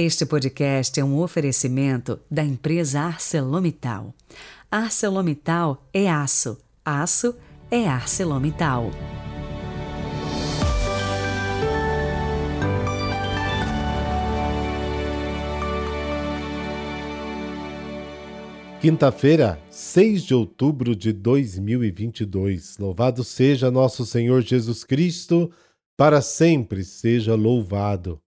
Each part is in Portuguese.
Este podcast é um oferecimento da empresa ArcelorMittal. ArcelorMittal é aço, aço é ArcelorMittal. Quinta-feira, 6 de outubro de 2022. Louvado seja nosso Senhor Jesus Cristo, para sempre seja louvado.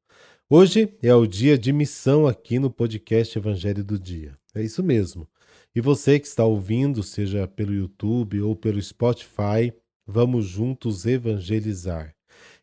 Hoje é o dia de missão aqui no podcast Evangelho do Dia. É isso mesmo. E você que está ouvindo, seja pelo YouTube ou pelo Spotify, vamos juntos evangelizar.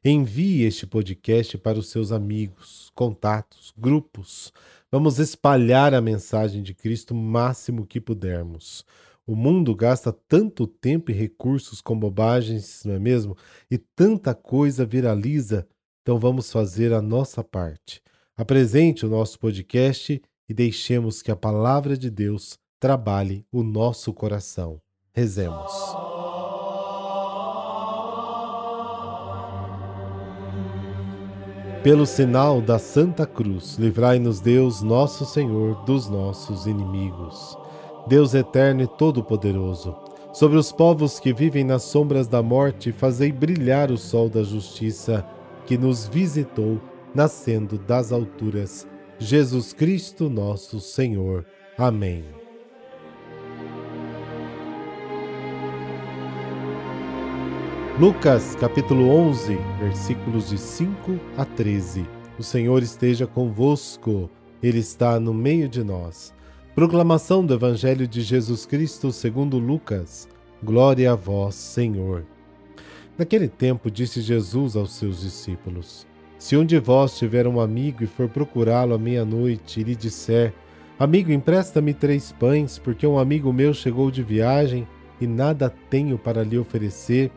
Envie este podcast para os seus amigos, contatos, grupos. Vamos espalhar a mensagem de Cristo o máximo que pudermos. O mundo gasta tanto tempo e recursos com bobagens, não é mesmo? E tanta coisa viraliza então vamos fazer a nossa parte. Apresente o nosso podcast e deixemos que a palavra de Deus trabalhe o nosso coração. Rezemos. Pelo sinal da Santa Cruz, livrai-nos Deus, nosso Senhor, dos nossos inimigos. Deus eterno e todo-poderoso, sobre os povos que vivem nas sombras da morte, fazei brilhar o sol da justiça que nos visitou, nascendo das alturas, Jesus Cristo nosso Senhor. Amém. Lucas capítulo 11, versículos de 5 a 13. O Senhor esteja convosco, Ele está no meio de nós. Proclamação do Evangelho de Jesus Cristo segundo Lucas. Glória a vós, Senhor. Naquele tempo disse Jesus aos seus discípulos: Se um de vós tiver um amigo e for procurá-lo à meia-noite e lhe disser: Amigo, empresta-me três pães, porque um amigo meu chegou de viagem e nada tenho para lhe oferecer.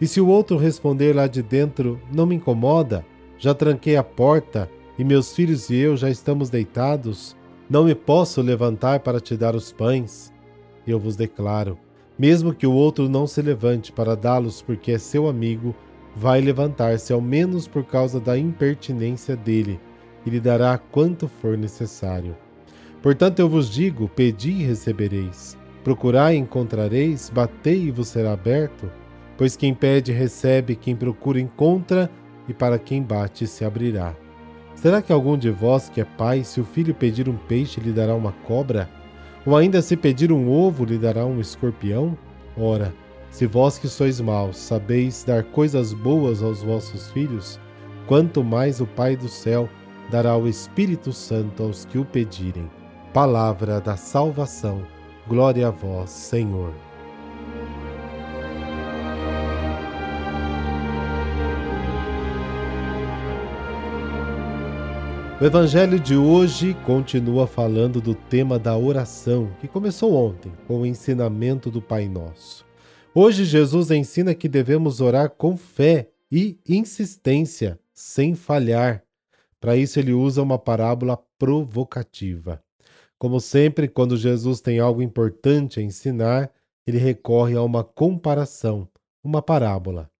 E se o outro responder lá de dentro: Não me incomoda, já tranquei a porta e meus filhos e eu já estamos deitados, não me posso levantar para te dar os pães. Eu vos declaro: mesmo que o outro não se levante para dá-los porque é seu amigo, vai levantar-se ao menos por causa da impertinência dele, e lhe dará quanto for necessário. Portanto, eu vos digo: pedi e recebereis, procurai e encontrareis, batei e vos será aberto. Pois quem pede recebe, quem procura encontra, e para quem bate se abrirá. Será que algum de vós que é pai, se o filho pedir um peixe, lhe dará uma cobra? Ou ainda se pedir um ovo, lhe dará um escorpião? Ora, se vós que sois maus sabeis dar coisas boas aos vossos filhos, quanto mais o Pai do céu dará o Espírito Santo aos que o pedirem. Palavra da salvação. Glória a vós, Senhor. O evangelho de hoje continua falando do tema da oração, que começou ontem com o ensinamento do Pai Nosso. Hoje, Jesus ensina que devemos orar com fé e insistência, sem falhar. Para isso, ele usa uma parábola provocativa. Como sempre, quando Jesus tem algo importante a ensinar, ele recorre a uma comparação, uma parábola.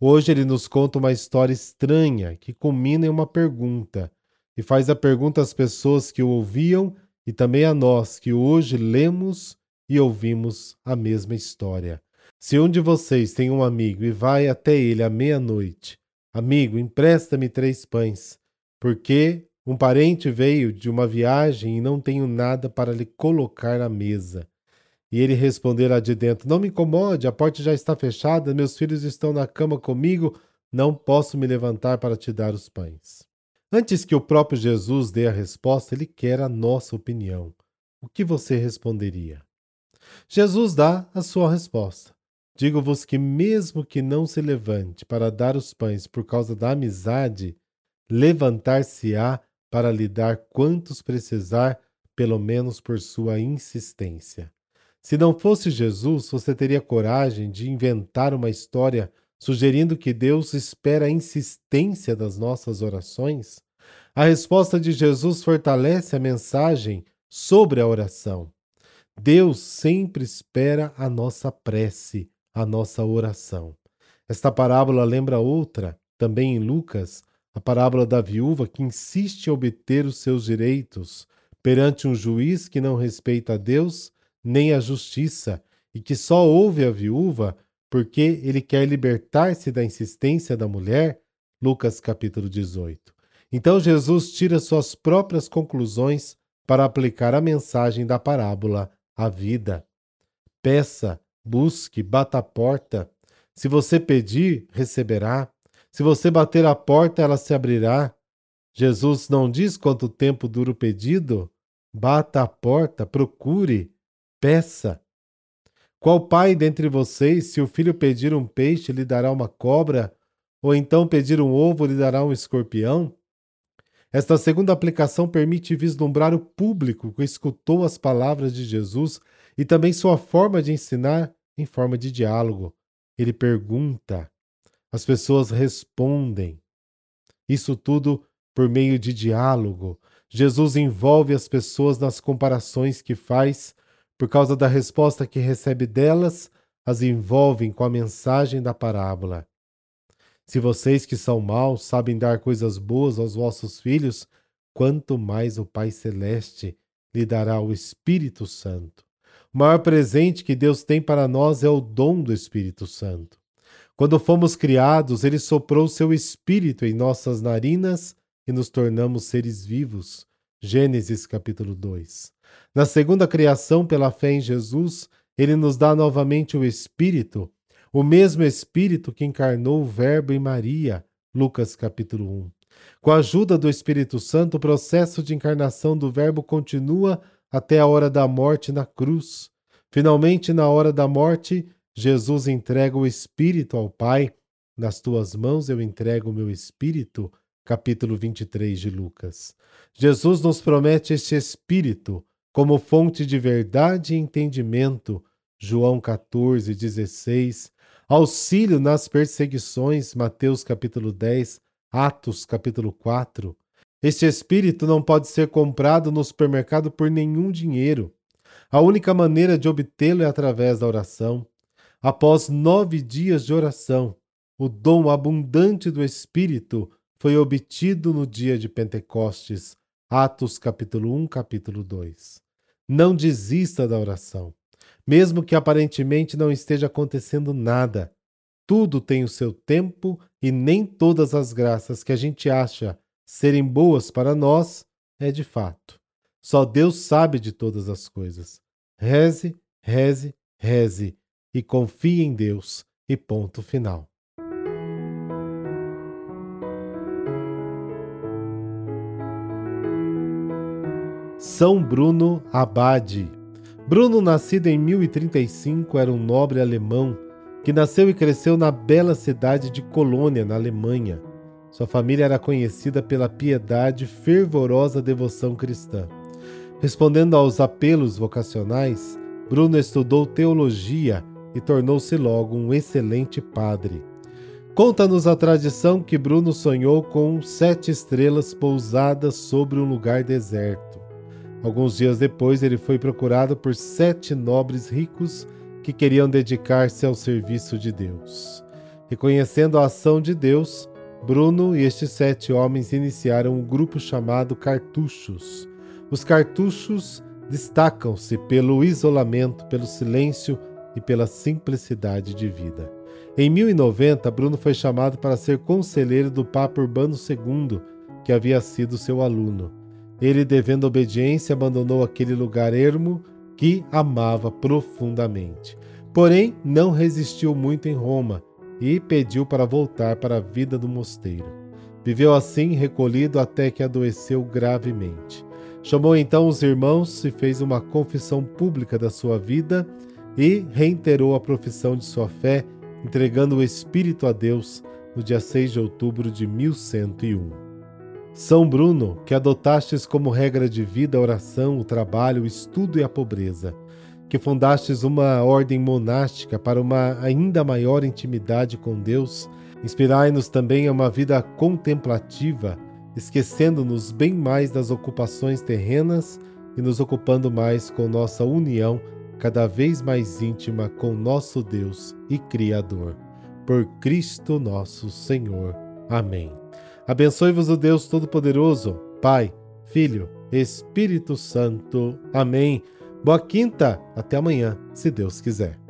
Hoje, ele nos conta uma história estranha que culmina em uma pergunta e faz a pergunta às pessoas que o ouviam e também a nós que hoje lemos e ouvimos a mesma história. Se um de vocês tem um amigo e vai até ele à meia-noite, amigo, empresta-me três pães, porque um parente veio de uma viagem e não tenho nada para lhe colocar à mesa. E ele responderá de dentro: Não me incomode, a porta já está fechada, meus filhos estão na cama comigo, não posso me levantar para te dar os pães. Antes que o próprio Jesus dê a resposta, ele quer a nossa opinião. O que você responderia? Jesus dá a sua resposta. Digo-vos que, mesmo que não se levante para dar os pães por causa da amizade, levantar-se-á para lhe dar quantos precisar, pelo menos por sua insistência. Se não fosse Jesus, você teria coragem de inventar uma história sugerindo que Deus espera a insistência das nossas orações? A resposta de Jesus fortalece a mensagem sobre a oração. Deus sempre espera a nossa prece, a nossa oração. Esta parábola lembra outra, também em Lucas, A parábola da viúva que insiste em obter os seus direitos perante um juiz que não respeita a Deus nem a justiça e que só ouve a viúva porque ele quer libertar-se da insistência da mulher. Lucas capítulo 18. Então Jesus tira suas próprias conclusões para aplicar a mensagem da parábola à vida. Peça, busque, bata a porta. Se você pedir, receberá. Se você bater a porta, ela se abrirá. Jesus não diz quanto tempo dura o pedido? Bata a porta, procure, peça. Qual pai dentre vocês, se o filho pedir um peixe, lhe dará uma cobra? Ou então pedir um ovo, lhe dará um escorpião? Esta segunda aplicação permite vislumbrar o público que escutou as palavras de Jesus e também sua forma de ensinar em forma de diálogo. Ele pergunta, as pessoas respondem. Isso tudo por meio de diálogo. Jesus envolve as pessoas nas comparações que faz, por causa da resposta que recebe delas, as envolvem com a mensagem da parábola. Se vocês que são maus sabem dar coisas boas aos vossos filhos, quanto mais o Pai Celeste lhe dará o Espírito Santo. O maior presente que Deus tem para nós é o dom do Espírito Santo. Quando fomos criados, ele soprou seu espírito em nossas narinas e nos tornamos seres vivos. Gênesis capítulo 2. Na segunda criação, pela fé em Jesus, ele nos dá novamente o Espírito, o mesmo Espírito que encarnou o Verbo em Maria. Lucas capítulo 1. Com a ajuda do Espírito Santo, o processo de encarnação do Verbo continua até a hora da morte na cruz. Finalmente, na hora da morte, Jesus entrega o Espírito ao Pai. Nas tuas mãos eu entrego o meu Espírito. Capítulo 23 de Lucas. Jesus nos promete este Espírito como fonte de verdade e entendimento. João 14, 16. Auxílio nas perseguições. Mateus capítulo 10. Atos capítulo 4. Este Espírito não pode ser comprado no supermercado por nenhum dinheiro. A única maneira de obtê-lo é através da oração. Após nove dias de oração, o dom abundante do Espírito foi obtido no dia de Pentecostes. Atos capítulo 1, capítulo 2. Não desista da oração. Mesmo que aparentemente não esteja acontecendo nada, tudo tem o seu tempo e nem todas as graças que a gente acha serem boas para nós é de fato. Só Deus sabe de todas as coisas. Reze, reze, reze e confie em Deus. E ponto final. São Bruno Abade. Bruno, nascido em 1035, era um nobre alemão que nasceu e cresceu na bela cidade de Colônia, na Alemanha. Sua família era conhecida pela piedade e fervorosa devoção cristã. Respondendo aos apelos vocacionais, Bruno estudou teologia e tornou-se logo um excelente padre. Conta-nos a tradição que Bruno sonhou com sete estrelas pousadas sobre um lugar deserto. Alguns dias depois, ele foi procurado por sete nobres ricos que queriam dedicar-se ao serviço de Deus. Reconhecendo a ação de Deus, Bruno e estes sete homens iniciaram um grupo chamado Cartuchos. Os cartuchos destacam-se pelo isolamento, pelo silêncio e pela simplicidade de vida. Em 1090, Bruno foi chamado para ser conselheiro do Papa Urbano II, que havia sido seu aluno. Ele, devendo obediência, abandonou aquele lugar ermo que amava profundamente. Porém, não resistiu muito em Roma e pediu para voltar para a vida do mosteiro. Viveu assim, recolhido, até que adoeceu gravemente. Chamou então os irmãos e fez uma confissão pública da sua vida e reiterou a profissão de sua fé, entregando o Espírito a Deus no dia 6 de outubro de 1101. São Bruno, que adotastes como regra de vida a oração, o trabalho, o estudo e a pobreza, que fundastes uma ordem monástica para uma ainda maior intimidade com Deus, inspirai-nos também a uma vida contemplativa, esquecendo-nos bem mais das ocupações terrenas e nos ocupando mais com nossa união cada vez mais íntima com nosso Deus e Criador. Por Cristo nosso Senhor. Amém. Abençoe-vos o Deus Todo-Poderoso, Pai, Filho, Espírito Santo. Amém. Boa quinta, até amanhã, se Deus quiser.